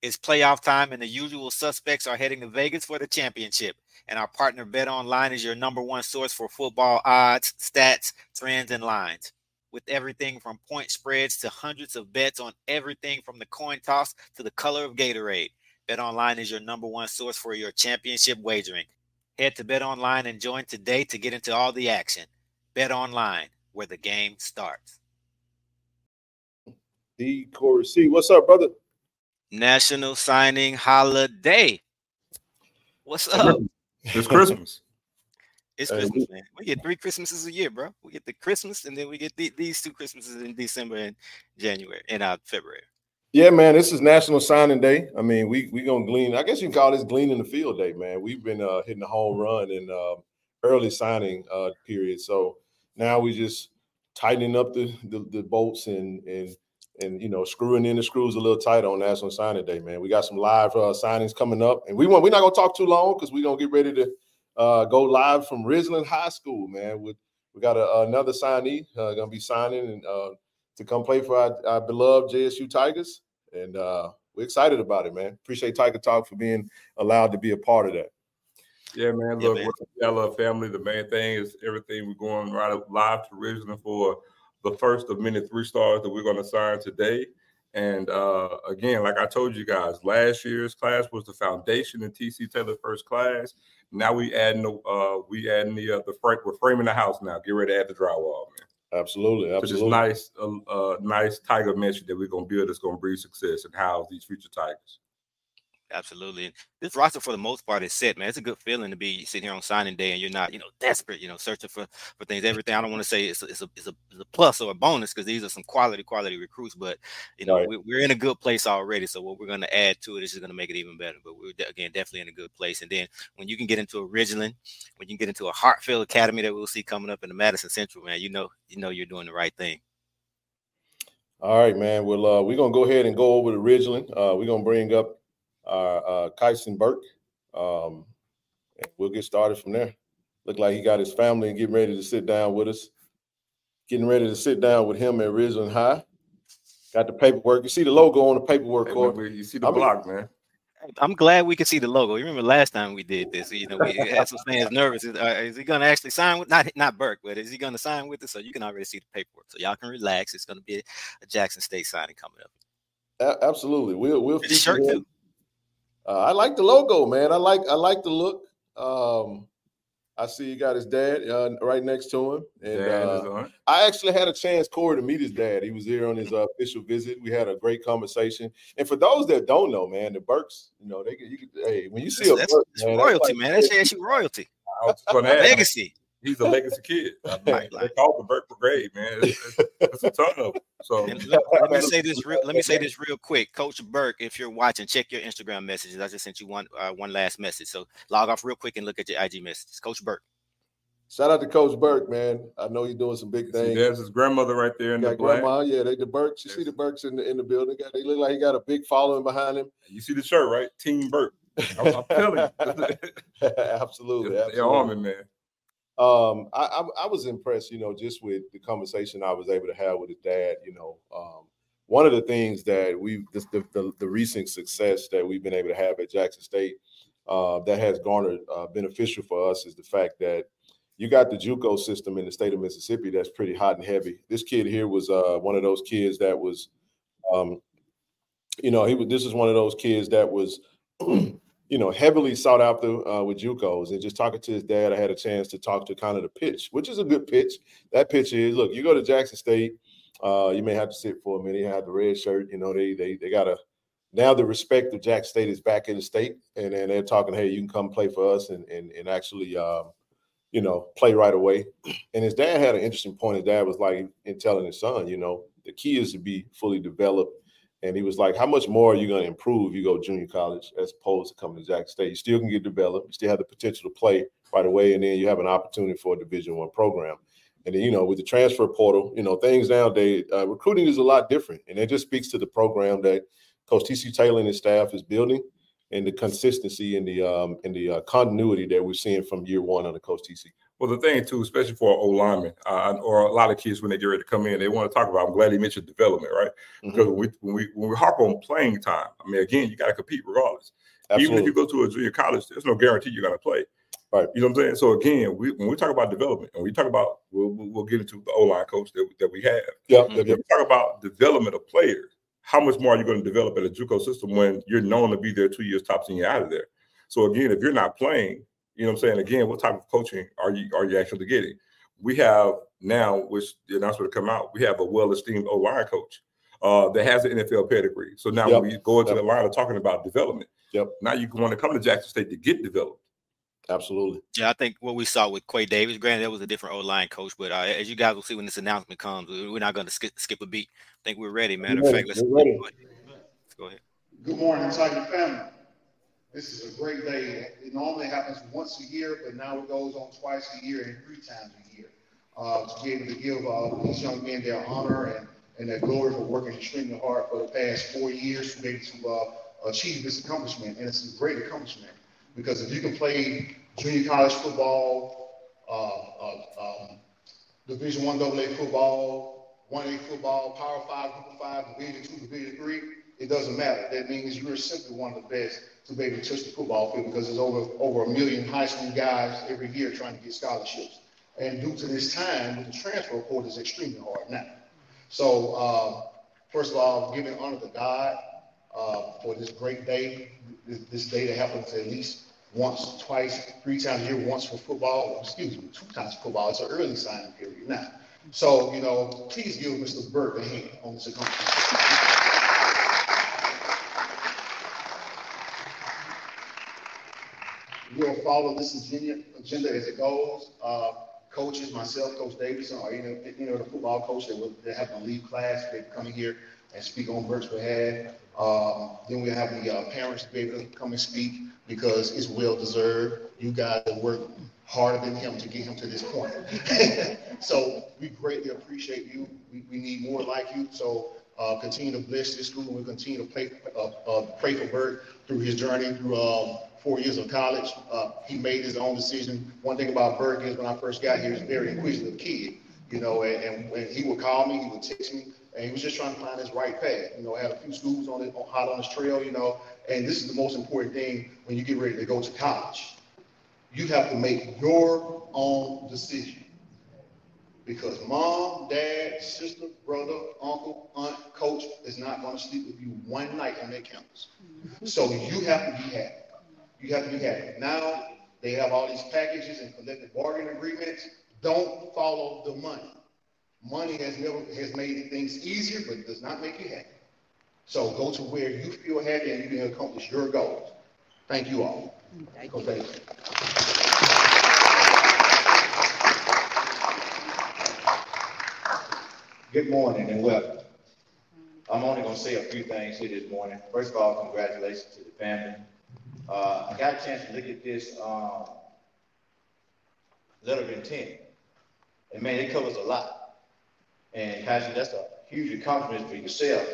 It's playoff time, and the usual suspects are heading to Vegas for the championship. And our partner Bet Online is your number one source for football odds, stats, trends, and lines. With everything from point spreads to hundreds of bets on everything from the coin toss to the color of Gatorade. Bet Online is your number one source for your championship wagering. Head to Bet Online and join today to get into all the action. Bet Online, where the game starts. D Corey C. What's up, brother? National Signing Holiday. What's up? It's Christmas. It's Christmas, man. We get three Christmases a year, bro. We get the Christmas, and then we get the, these two Christmases in December and January and uh, February. Yeah, man. This is National Signing Day. I mean, we we gonna glean. I guess you can call this gleaning the field day, man. We've been uh, hitting the home run in uh, early signing uh, period, so now we just tightening up the the, the bolts and and and you know screwing in the screws a little tight on National Signing Day, man. We got some live uh, signings coming up, and we want we're not gonna talk too long because we're gonna get ready to uh, go live from Ridgeland High School, man. With we got a, another signee uh, gonna be signing and uh, to come play for our, our beloved JSU Tigers, and uh, we're excited about it, man. Appreciate Tiger Talk for being allowed to be a part of that. Yeah, man. Look, yeah, man. family. The main thing is everything. We're going right live to Ridgeland for the first of many three stars that we're going to sign today. And uh, again, like I told you guys, last year's class was the foundation in TC Taylor first class. Now we adding the uh, we adding the uh, the frame. We're framing the house now. Get ready to add the drywall, man. Absolutely, absolutely. So just nice, uh, uh, nice tiger mention that we're gonna build that's gonna breed success and house these future tigers. Absolutely. This roster, for the most part, is set, man. It's a good feeling to be sitting here on signing day and you're not, you know, desperate, you know, searching for for things. Everything. I don't want to say it's a, it's a, it's a, it's a plus or a bonus because these are some quality quality recruits, but you know, right. we, are in a good place already. So what we're going to add to it is just going to make it even better. But we're again definitely in a good place. And then when you can get into a Ridgeland, when you can get into a Hartfield Academy that we'll see coming up in the Madison Central, man, you know, you know, you're doing the right thing. All right, man. Well, uh, we're gonna go ahead and go over to Ridgeland. Uh, we're gonna bring up uh, uh, Kyson Burke. Um, we'll get started from there. Look like he got his family and getting ready to sit down with us. Getting ready to sit down with him at Ridgeland High. Got the paperwork. You see the logo on the paperwork, hey, You see the I block, mean, man. I'm glad we could see the logo. You remember last time we did this? You know, we had some fans nervous. Is, uh, is he going to actually sign with not not Burke, but is he going to sign with us? So you can already see the paperwork. So y'all can relax. It's going to be a Jackson State signing coming up. absolutely, we'll we'll. Shirt too. Uh, I like the logo, man. I like I like the look. Um, I see you got his dad uh, right next to him, and uh, I actually had a chance, Corey, to meet his dad. He was here on his uh, official visit. We had a great conversation. And for those that don't know, man, the Burkes, you know, they you, hey, when you see that's, a that's, man, royalty, man. That's, man. that's royalty. Legacy he's a legacy kid. Like, they call the Burke Brigade, man. It's, it's, it's a ton of them. So let, let, me say this real. Let me say this real quick, Coach Burke. If you're watching, check your Instagram messages. I just sent you one uh, one last message. So log off real quick and look at your IG messages. Coach Burke. Shout out to Coach Burke, man. I know you're doing some big things. There's his grandmother right there in the black. grandma. Yeah, they the Burkes. You yes. see the Burkes in the in the building. They look like he got a big following behind him. You see the shirt, right? Team Burke. I'm, I'm telling you. absolutely, absolutely. They're army, man um, I, I, I, was impressed, you know, just with the conversation I was able to have with his dad. You know, um, one of the things that we the, the, the recent success that we've been able to have at Jackson State uh, that has garnered uh, beneficial for us is the fact that you got the JUCO system in the state of Mississippi that's pretty hot and heavy. This kid here was uh, one of those kids that was, um, you know, he was. This is one of those kids that was you know, heavily sought after uh, with JUCOs. And just talking to his dad, I had a chance to talk to kind of the pitch, which is a good pitch. That pitch is look, you go to Jackson State, uh, you may have to sit for a minute. You have the red shirt. You know, they they they got a now the respect of Jackson State is back in the state, and then they're talking, hey, you can come play for us and and and actually. Um, you know, play right away. And his dad had an interesting point. His dad was like in telling his son, you know, the key is to be fully developed and he was like, How much more are you going to improve you go junior college as opposed to coming to Jackson State? You still can get developed, you still have the potential to play right away, and then you have an opportunity for a division one program. And then, you know, with the transfer portal, you know, things nowadays, uh, recruiting is a lot different. And it just speaks to the program that Coach TC Taylor and his staff is building and the consistency and the um, and the uh, continuity that we're seeing from year one under Coach TC. Well, the thing too, especially for O lineman uh, or a lot of kids when they get ready to come in, they want to talk about. I'm glad he mentioned development, right? Mm-hmm. Because when we, when we when we harp on playing time, I mean, again, you got to compete regardless. Absolutely. Even if you go to a junior college, there's no guarantee you're going to play. Right. You know what I'm saying? So again, we, when we talk about development, and we talk about, we'll, we'll get into the O line coach that, that we have. Yeah. If we talk about development of players, how much more are you going to develop at a JUCO system when you're known to be there two years tops and you're out of there? So again, if you're not playing, you know what I'm saying? Again, what type of coaching are you are you actually getting? We have now, which the announcement to come out, we have a well-esteemed O line coach uh, that has an NFL pedigree. So now yep. when we go into yep. the line of talking about development, yep. now you want to come to Jackson State to get developed. Absolutely. Yeah, I think what we saw with Quay Davis, granted, that was a different O line coach, but uh, as you guys will see when this announcement comes, we're not going to skip, skip a beat. I think we're ready. Matter of fact, let's, let's go ahead. Good morning, Tiger family. This is a great day. It normally happens once a year, but now it goes on twice a year and three times a year. Uh, to be able to give uh, these young men their honor and, and their glory for working extremely hard for the past four years to be able to uh, achieve this accomplishment. And it's a great accomplishment because if you can play junior college football, uh, uh, um, Division One AA football, One A football, Power Five, Group Five, Division Two, Division Three, it doesn't matter. That means you're simply one of the best to be able to touch the football field because there's over over a million high school guys every year trying to get scholarships. And due to this time, the transfer portal is extremely hard now. So, uh, first of all, giving honor to God uh, for this great day, this, this day that happens at least once, twice, three times a year, once for football, excuse me, two times for football. It's an early signing period now. So, you know, please give Mr. Burke a hand on this accomplishment. We'll follow this agenda, agenda as it goes. Uh, coaches, myself, Coach Davidson, or you know, you know, the football coach that will that have to leave class, they come here and speak on Burke's behalf. Um, then we have the uh, parents to be able to come and speak because it's well deserved. You guys worked harder than him to get him to this point. so we greatly appreciate you. We, we need more like you. So uh, continue to bless this school. We continue to pray, uh, uh, pray for Bert through his journey through um, four years of college. Uh, he made his own decision. One thing about Bert is when I first got here, he's a very inquisitive kid. You know, and, and, he would call me, he would text me, and he was just trying to find his right path. You know, had a few schools on it, hot on his trail. You know, and this is the most important thing when you get ready to go to college. You have to make your own decision. Because mom, dad, sister, brother, uncle, aunt, coach is not going to sleep with you one night on that campus. So you have to be happy. You have to be happy. Now they have all these packages and collective bargaining agreements. Don't follow the money. Money has never has made things easier, but it does not make you happy. So go to where you feel happy and you can accomplish your goals. Thank you all. Thank you. Good morning and welcome. I'm only going to say a few things here this morning. First of all, congratulations to the family. Uh, I got a chance to look at this um, letter of intent, and man, it covers a lot. And Pastor, that's a huge accomplishment for yourself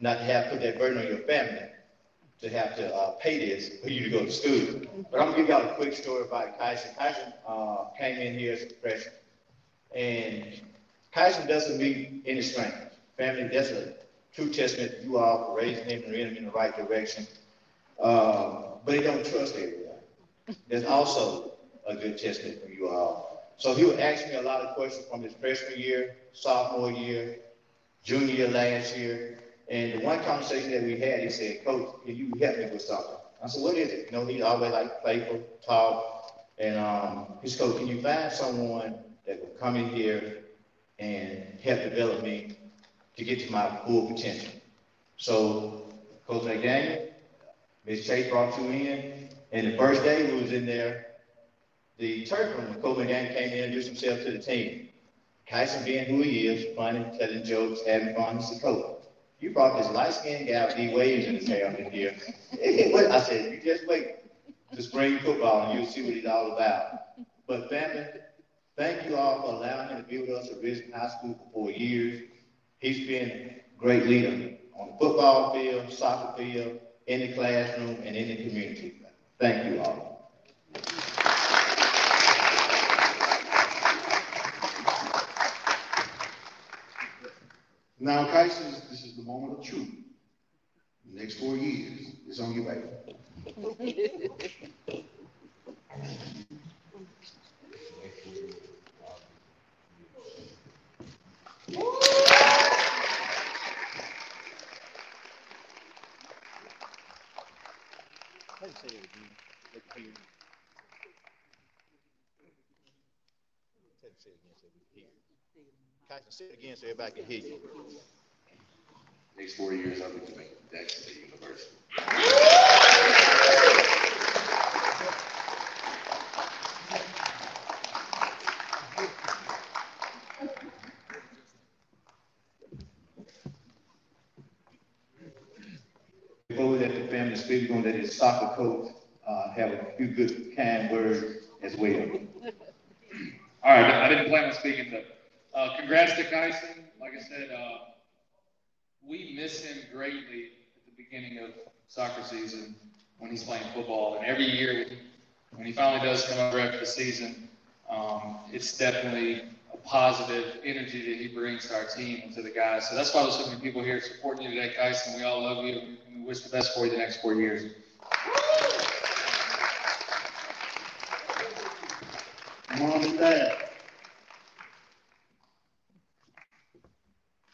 not to have put that burden on your family to have to uh, pay this for you to go to school. But I'm gonna give y'all a quick story about Kyson. Kyson uh, came in here as a freshman, and Kyson doesn't meet any strangers. Family, that's a true testament to you all raising him and leading him in the right direction. Uh, but he don't trust everyone. That's also a good testament for you all. So he would ask me a lot of questions from his freshman year, sophomore year, junior year last year, and the one conversation that we had, he said, Coach, can you help me with something? I said, what is it? You know, he always like playful, talk. And um, he said, Coach, can you find someone that will come in here and help develop me to get to my full potential? So, Coach McDaniel, Ms. Chase brought you in. And the first day we was in there, the turf room, Coach McDaniel came in introduced himself to the team. Kyson being who he is, funny, telling jokes, having fun, he said, Coach, you brought this light skinned guy D waves in the town in here. I said, you just wait to spring football and you'll see what he's all about. But family, thank you all for allowing him to be with us at Ridgeland High School for four years. He's been a great leader on the football field, soccer field, in the classroom and in the community. Thank you all. Now, Kai this is the moment of truth. The next four years, is on your back. Say it again so we can hear you. Kyson, say it again so everybody can hear you. Next four years, I'll be that to the university. We're gonna let his soccer coach, uh, have a few good kind words as well. All right, I didn't plan on speaking, but uh, congrats to Kyson. Like I said, uh, we miss him greatly at the beginning of soccer season when he's playing football. And every year, when he finally does come over after the season, um, it's definitely a positive energy that he brings to our team and to the guys. So that's why there's so many people here supporting you today, Kyson. We all love you, we wish the best for you the next four years. Mom and dad,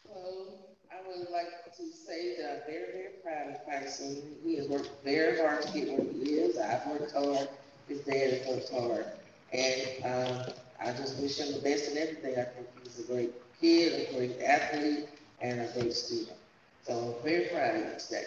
Well, I would like to say that I'm very, very proud of Tyson. He has worked very hard to get where he is. I've worked hard. His dad has worked hard. And um, I just wish him the best in everything. I think he's a great kid, a great athlete, and a great student. So very proud of you today.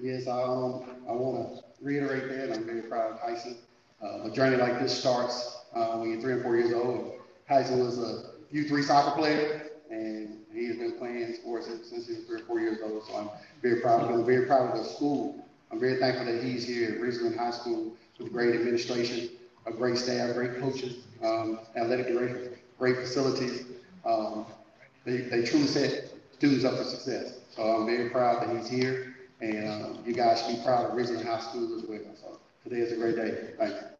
Yes, I, um, I want to reiterate that. I'm very proud of Tyson. Uh, a journey like this starts uh, when you're three and four years old. Tyson was a U3 soccer player, and he has been playing sports since, he was three or four years old. So I'm very proud of him. I'm very proud of the school. I'm very thankful that he's here at Ridgeland High School with great administration, a great staff, great coaches, um, athletic director, great facilities. Um, they, they truly set students up for success. So I'm very proud that he's here. And uh, you guys should be proud of Ridgeland High School as well. So today is a great day. Thank you.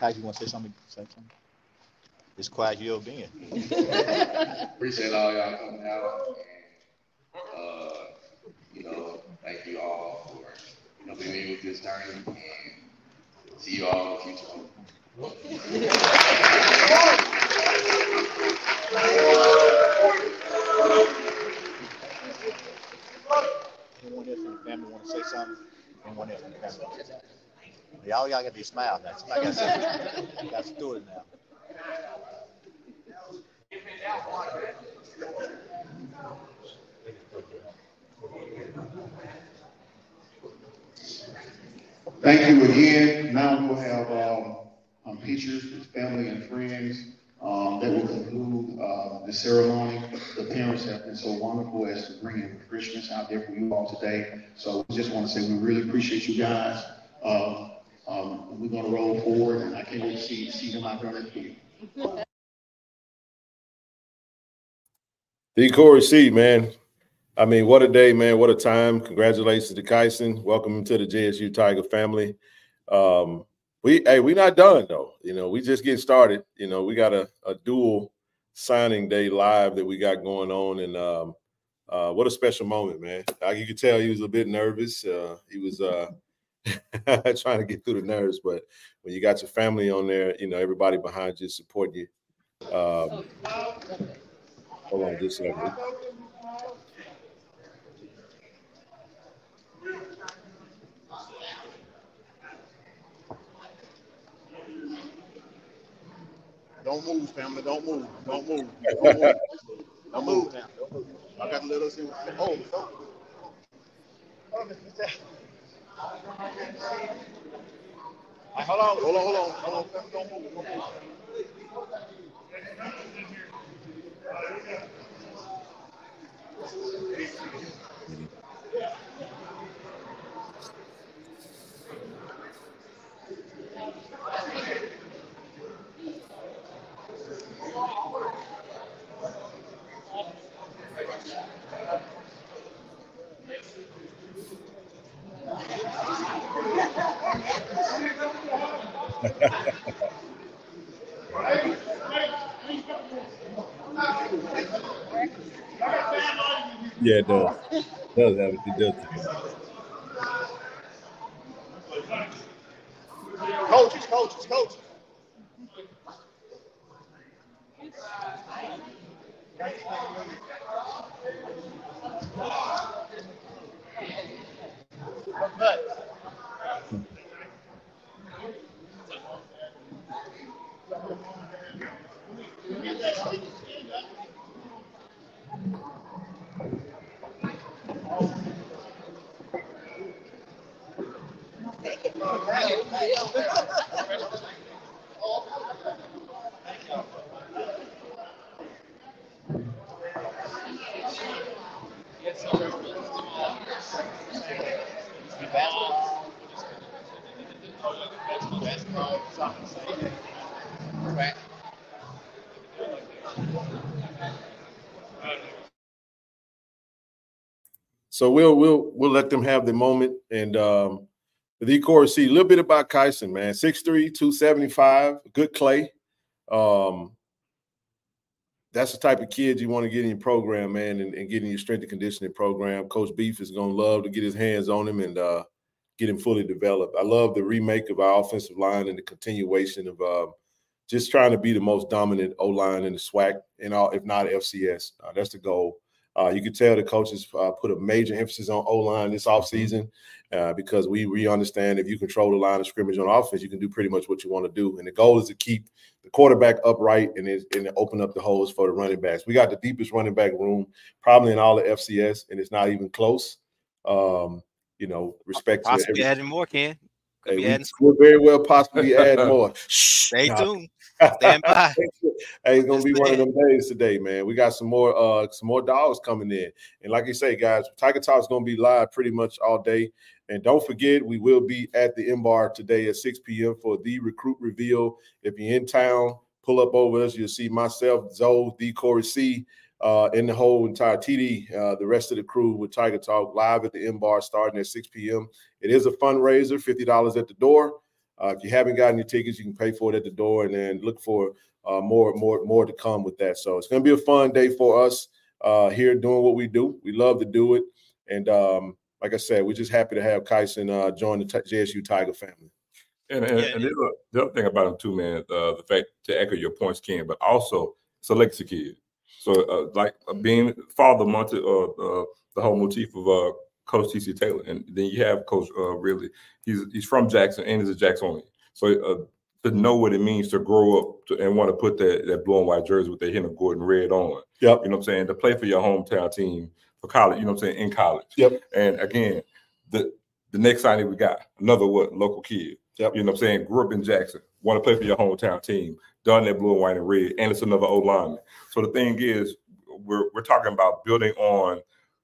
Ty, you want to say something? Say something? It's quiet you ever been. Appreciate all y'all coming out. And, uh, you know, thank you all for, you know, being with this journey and see you all in the future. Anyone else from the family want to say something? Anyone else from the family? Y'all, y'all got these smiles now. Somebody got to, got to do it now. Thank you again. Now we'll have, um, um, pictures with family and friends. Um, that will conclude, uh, the ceremony. The parents have been so wonderful as to bring in refreshments out there for you all today. So we just want to say we really appreciate you guys. Um, we're gonna roll forward and I can't wait to see, see them out there The week. D. Corey C, man. I mean, what a day, man. What a time. Congratulations to Kyson. Welcome to the JSU Tiger family. Um, we hey, we're not done though. You know, we just getting started. You know, we got a, a dual signing day live that we got going on. And um, uh, what a special moment, man. Like you could tell he was a bit nervous. Uh, he was uh trying to get through the nerves, but when you got your family on there, you know, everybody behind you support you. Um, hold on just a second. Don't move, family, don't move, don't move, don't move. Don't move. I got to let us in. Oh. All right, hold on, hold on, hold on, hold on, don't move, don't move. Yeah, it does. It does have it. It does. So we'll we'll we'll let them have the moment. And um the Corey see a little bit about Kyson, man. 6'3, 275, good clay. Um that's the type of kid you want to get in your program, man, and, and get in your strength and conditioning program. Coach Beef is gonna love to get his hands on him and uh get him fully developed. I love the remake of our offensive line and the continuation of uh, just trying to be the most dominant O line in the SWAC and all, if not FCS. Uh, that's the goal. Uh, you can tell the coaches uh, put a major emphasis on O line this offseason uh, because we we understand if you control the line of scrimmage on offense, you can do pretty much what you want to do. And the goal is to keep the quarterback upright and, it, and open up the holes for the running backs. We got the deepest running back room probably in all the FCS, and it's not even close. Um, you know, respect possibly to every, adding more, Ken. Hey, we, very well possibly add more. Stay tuned. Stand by. hey, it's gonna be one of them days today, man. We got some more uh some more dogs coming in. And like you say, guys, Tiger Talk is gonna be live pretty much all day. And don't forget, we will be at the M Bar today at 6 p.m. for the recruit reveal. If you're in town, pull up over us. You'll see myself, Zoe, D Corey C, uh, and the whole entire TD, uh, the rest of the crew with Tiger Talk live at the M Bar starting at 6 p.m. It is a fundraiser, $50 at the door. Uh, if you haven't gotten your tickets, you can pay for it at the door and then look for uh, more, more, more to come with that. So it's going to be a fun day for us uh, here doing what we do. We love to do it. And um, like I said, we're just happy to have Kyson uh, join the t- JSU Tiger family. And, and, and the other thing about him too, man, the fact to echo your points, Ken, but also it's a legacy kid. So, uh, like uh, being father Monty, uh, uh, the whole motif of uh, Coach TC Taylor, and then you have Coach uh, really. He's he's from Jackson and is a Jacksonian. So uh, to know what it means to grow up to, and want to put that that blue and white jersey with the Henry Gordon red on. Yep. You know what I'm saying? To play for your hometown team for college. You know what I'm saying? In college. Yep. And again, the the next signing we got another what local kid. Yep. You know what I'm saying? Grew up in Jackson. Want to play for your hometown team. Done that blue and white and red, and it's another old lineman. So the thing is, we're we're talking about building on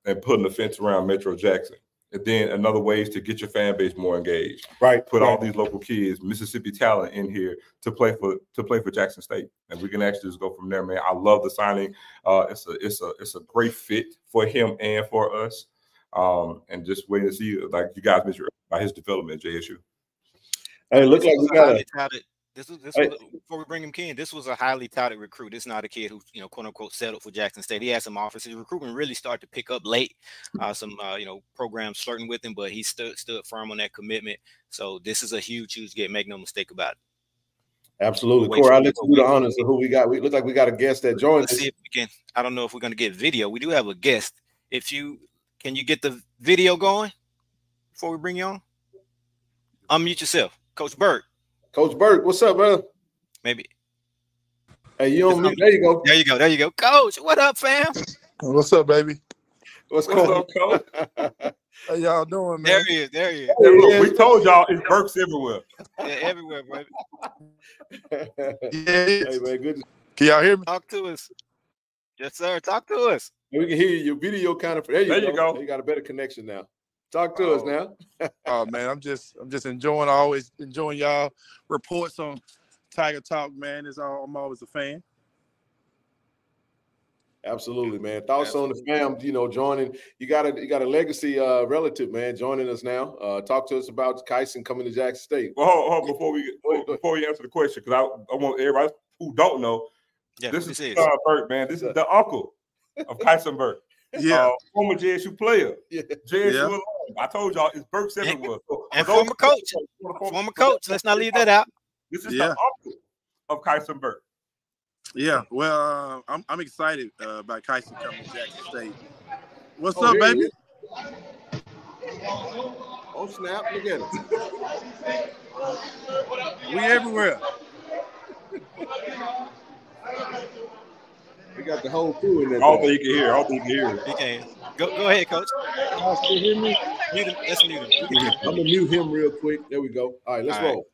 and putting a fence around Metro Jackson. And then another way is to get your fan base more engaged. Right. Put right. all these local kids, Mississippi talent in here to play for to play for Jackson State. And we can actually just go from there, man. I love the signing. Uh, it's a it's a it's a great fit for him and for us. Um, and just waiting to see like you guys mentioned by his development at JSU. Hey, look like we got a this was this was before we bring him in. This was a highly touted recruit. This is not a kid who you know quote unquote settled for Jackson State. He had some offers. His recruitment really started to pick up late. Uh, some uh, you know programs flirting with him, but he stood stood firm on that commitment. So this is a huge huge get. Make no mistake about it. Absolutely, Corey. I'll let you do the honors of who we got. We look like we got a guest that joined Let's us. see if we can. I don't know if we're going to get video. We do have a guest. If you can, you get the video going before we bring you on. Unmute yourself, Coach Burke. Coach Burke, what's up, brother? Maybe. Hey, you on mute? There you go. There you go. There you go, Coach. What up, fam? What's up, baby? What's, What's up, Coach? How y'all doing, man? There he is. There he is. Hey, look, we told y'all it's Burkes everywhere. Yeah, everywhere, baby. Yeah, Hey man, good. can y'all hear me? Talk to us. Yes, sir. Talk to us. We can hear you. Your video kind of. There you, There go. you go. You got a better connection now. Talk to us Oh. now. Oh man, I'm just I'm just enjoying always enjoying y'all reports on Tiger Talk, man. It's all I'm always a fan. Absolutely, man. Thoughts Absolutely. on the fam, you know, joining. You got a you got a legacy uh, relative, man, joining us now. Uh, talk to us about Kyson coming to Jackson State. Well, hold, hold, before we get, before you answer the question, because I, I want everybody who don't know, yeah, this is John Burke, man. This is the uncle of Kyson Burke. Yeah, uh, former JSU player. Yeah, JSU. Yeah. I told y'all it's Burke's everywhere. So, and former coach, former coach. Let's not leave that out. This is yeah. the uncle of Kyson Burke. Yeah, well, uh, I'm I'm excited uh, about Kyson coming to Jackson State. What's oh, up, baby? Oh snap! Look at it. we everywhere. We got the whole crew in there. All that you can hear. All you can hear. He can. Go, go ahead, coach. Y'all still hear me? Mute him. Let's mute him. I'm gonna mute him real quick. There we go. All right, let's All roll. Right.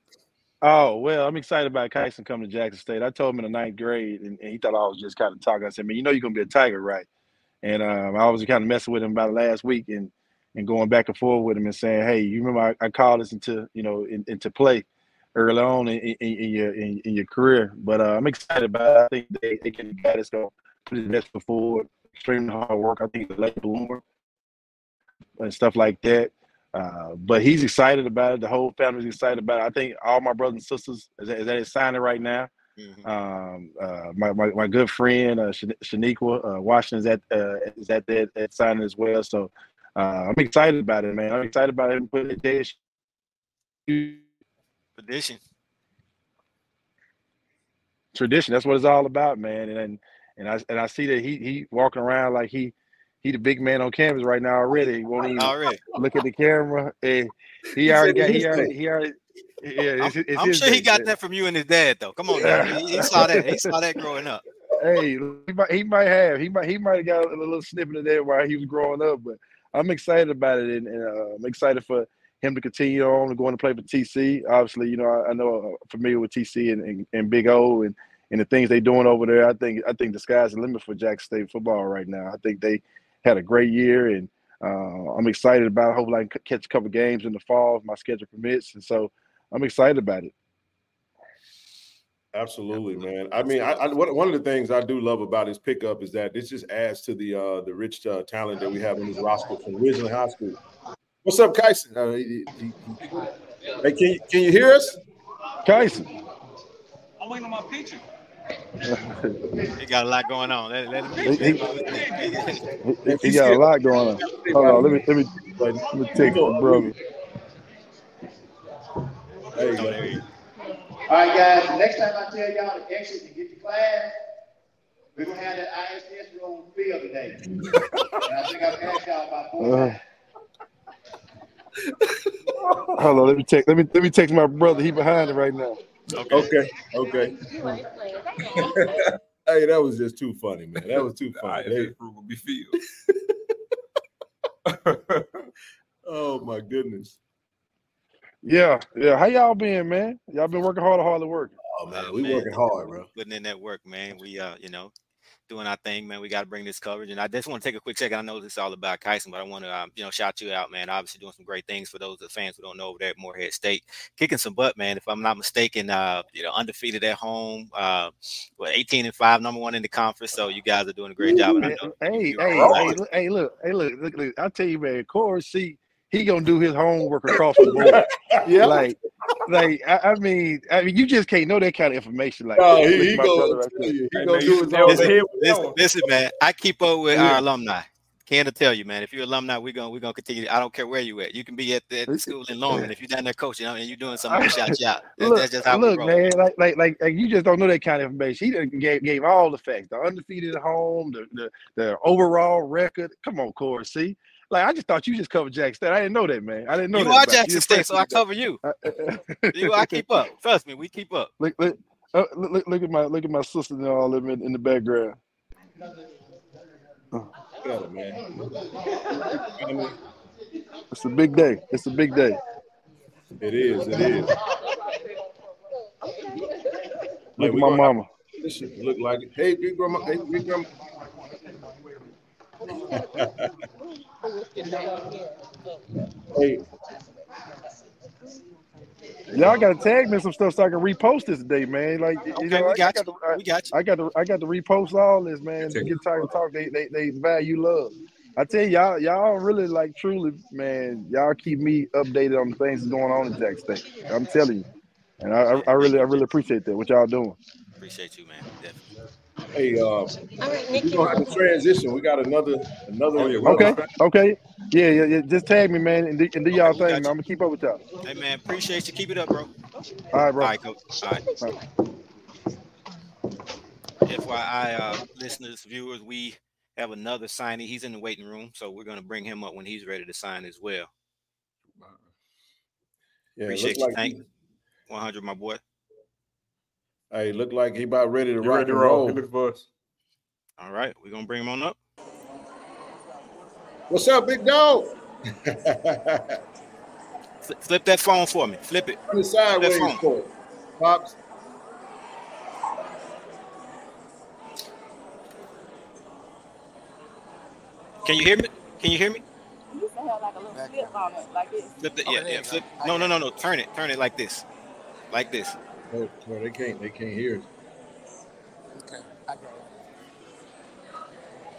Oh well, I'm excited about Kyson coming to Jackson State. I told him in the ninth grade, and, and he thought I was just kind of talking. I said, "Man, you know you're gonna be a Tiger, right?" And um, I was kind of messing with him about last week, and and going back and forth with him and saying, "Hey, you remember I, I called this into you know in, into play early on in, in, in your in, in, your career." But uh, I'm excited about it. I think they, they can guy that's gonna put his best foot forward, extremely hard work. I think the late bloomer and stuff like that. Uh, but he's excited about it. The whole family's excited about it. I think all my brothers and sisters is, is at his signing right now. Mm-hmm. Um, uh, my, my, my good friend uh, Shaniqua uh, Washington's at uh, is at that at signing as well. So uh, I'm excited about it, man. I'm excited about him putting it there. Tradition. Tradition. That's what it's all about, man. And and I and I see that he he walking around like he he the big man on campus right now already. He won't even already. look at the camera. And he, he already got he already he already yeah, it's, it's I'm sure he got that from you and his dad though. Come on, he, he, saw that. He saw that growing up. Hey, he might, he might have. He might he might have got a little snippet of that while he was growing up. But I'm excited about it, and, and uh, I'm excited for him to continue on and going to play for TC. Obviously, you know I, I know I'm uh, familiar with TC and, and, and Big O and and the things they're doing over there. I think I think the sky's the limit for Jack State football right now. I think they had a great year, and uh, I'm excited about. It. Hopefully, I can catch a couple games in the fall if my schedule permits, and so I'm excited about it. Absolutely, man. I mean, I, I, one of the things I do love about his pickup is that this just adds to the uh, the rich uh, talent that we have in this roster from Ridgeland High School. What's up, Kyson? Uh, he, he, he, hey, can you, can you hear us, Kyson? I'm waiting on my picture he got a lot going on. Let, let him he, he, he, got a lot going on. Hold on, let me let me let me take my brother. There you go. All right, guys. The next time I tell y'all to exit and get to class, we're gonna have that ISS room field today. and I think I've asked y'all about four uh, Hold on, let me take let me let me text my brother. He behind it right now. Okay. Okay. okay. hey, that was just too funny, man. That was too funny. Hey. will be filled. oh my goodness. Yeah, yeah. How y'all been, man? Y'all been working hard or hardly working? Oh man, we man, working hard, bro. Putting in that work, man. We uh, you know, doing our thing, man. We got to bring this coverage. And I just want to take a quick second. I know this is all about Kyson, but I want to, um, you know, shout you out, man. Obviously doing some great things for those of the fans who don't know over there at Morehead State. Kicking some butt, man. If I'm not mistaken, uh, you know, undefeated at home, uh, well, 18 and 5, number one in the conference. So you guys are doing a great job. hey, hey, hey, hey, look, hey, look, look, look. I'll tell you, man, Corey, see, he gonna do his homework across the board. yeah, like, like I, I, mean, I mean, you just can't know that kind of information. Like, oh, he, he gonna, right he gonna do his listen, listen, listen, man. I keep up with yeah. our alumni. Can to tell you, man. If you're alumni, we're gonna we're gonna continue. I don't care where you at. You can be at the, at the school in Norman. If you're down there coaching, and you're doing something, shout you out. That, look, that's just how look, man. Like, like like like you just don't know that kind of information. He gave gave all the facts: the undefeated at home, the the, the overall record. Come on, Corey. See, like I just thought you just covered Jackson State. I didn't know that, man. I didn't know. You are Jackson State, so I cover you. you, I keep up. Trust me, we keep up. Look, look, uh, look, look at my look at my sister and all them in, in the background. Got it, man. It's a big day. It's a big day. It is. It is. Look at my mama. This should look like it. Hey, big grandma. Hey, big grandma. hey. Y'all gotta tag me some stuff so I can repost this today, man. Like Okay, you know, we I, got I got you. to, I, We got you. I got to I got to repost all this, man. Check Get Tiger Talk. They they they value love. I tell y'all, y'all really like truly, man. Y'all keep me updated on the things that's going on in Jackson State. I'm telling you, and I, I, I really I really appreciate that. What y'all doing? Appreciate you, man. Definitely. Hey, uh, All right, we're Nikki. gonna have to transition. We got another another. Oh, yeah, Okay, go. okay, yeah, yeah, yeah. Just tag me, man, and do, and do y'all thing, man. you. I'm gonna keep up with y'all. Hey, man. Appreciate you. Keep it up, bro. All right, All bro. right, coach. All right. FYI, uh, listeners, viewers, we have another signing. He's in the waiting room, so we're going to bring him up when he's ready to sign as well. Yeah, Appreciate you, like Tank. he, 100, my boy. Hey, look like he about ready to You rock ready to and roll? roll. He looking for us. All right, we're going to bring him on up. What's up, big dog? Flip, flip that phone for me. Flip it. On the sideways phone. for it. Pops. Can you hear me? Can you hear me? You used to have like a little flip on it, like this. Flip it. Yeah, yeah. Flip. No, no, no, no. Turn it. Turn it like this. Like this. No, no, they can't. They can't hear. us.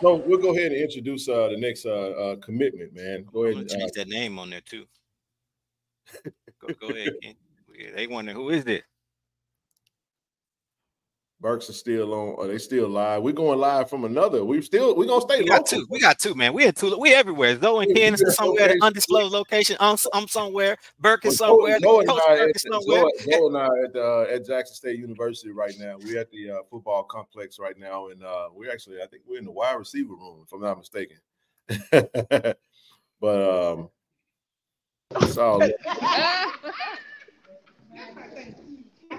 So we'll go ahead and introduce uh, the next uh, uh, commitment, man. Go I'm ahead. gonna uh, change that name on there too. Go, go ahead. Ken. They wonder who is this. Burkes are still on. Are they still live? We're going live from another. We still. We're gonna stay We got local. two. We got two, man. We had two. We everywhere. Zoe and Ken is yeah, somewhere, the okay. undisclosed location. I'm, I'm somewhere. Burke is Well, somewhere. Joe, Joe and I Burke at, is somewhere. Joe and I at, uh, at Jackson State University right now. We're at the uh, football complex right now, and uh, we're actually, I think we're in the wide receiver room, if I'm not mistaken. but um, it's all.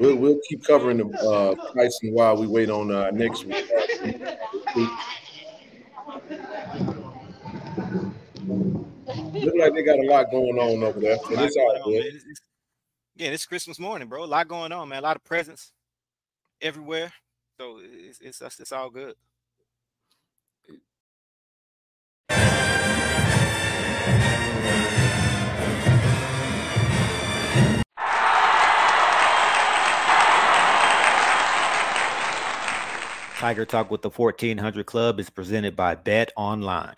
We'll, we'll keep covering the uh, pricing while we wait on uh, next week. Look like they got a lot going on over there, it's all going on, It's- Yeah, it's Christmas morning, bro. A lot going on, man. A lot of presents everywhere. So it's it's, it's all good. Tiger Talk with the 1400 Club is presented by Bet Online.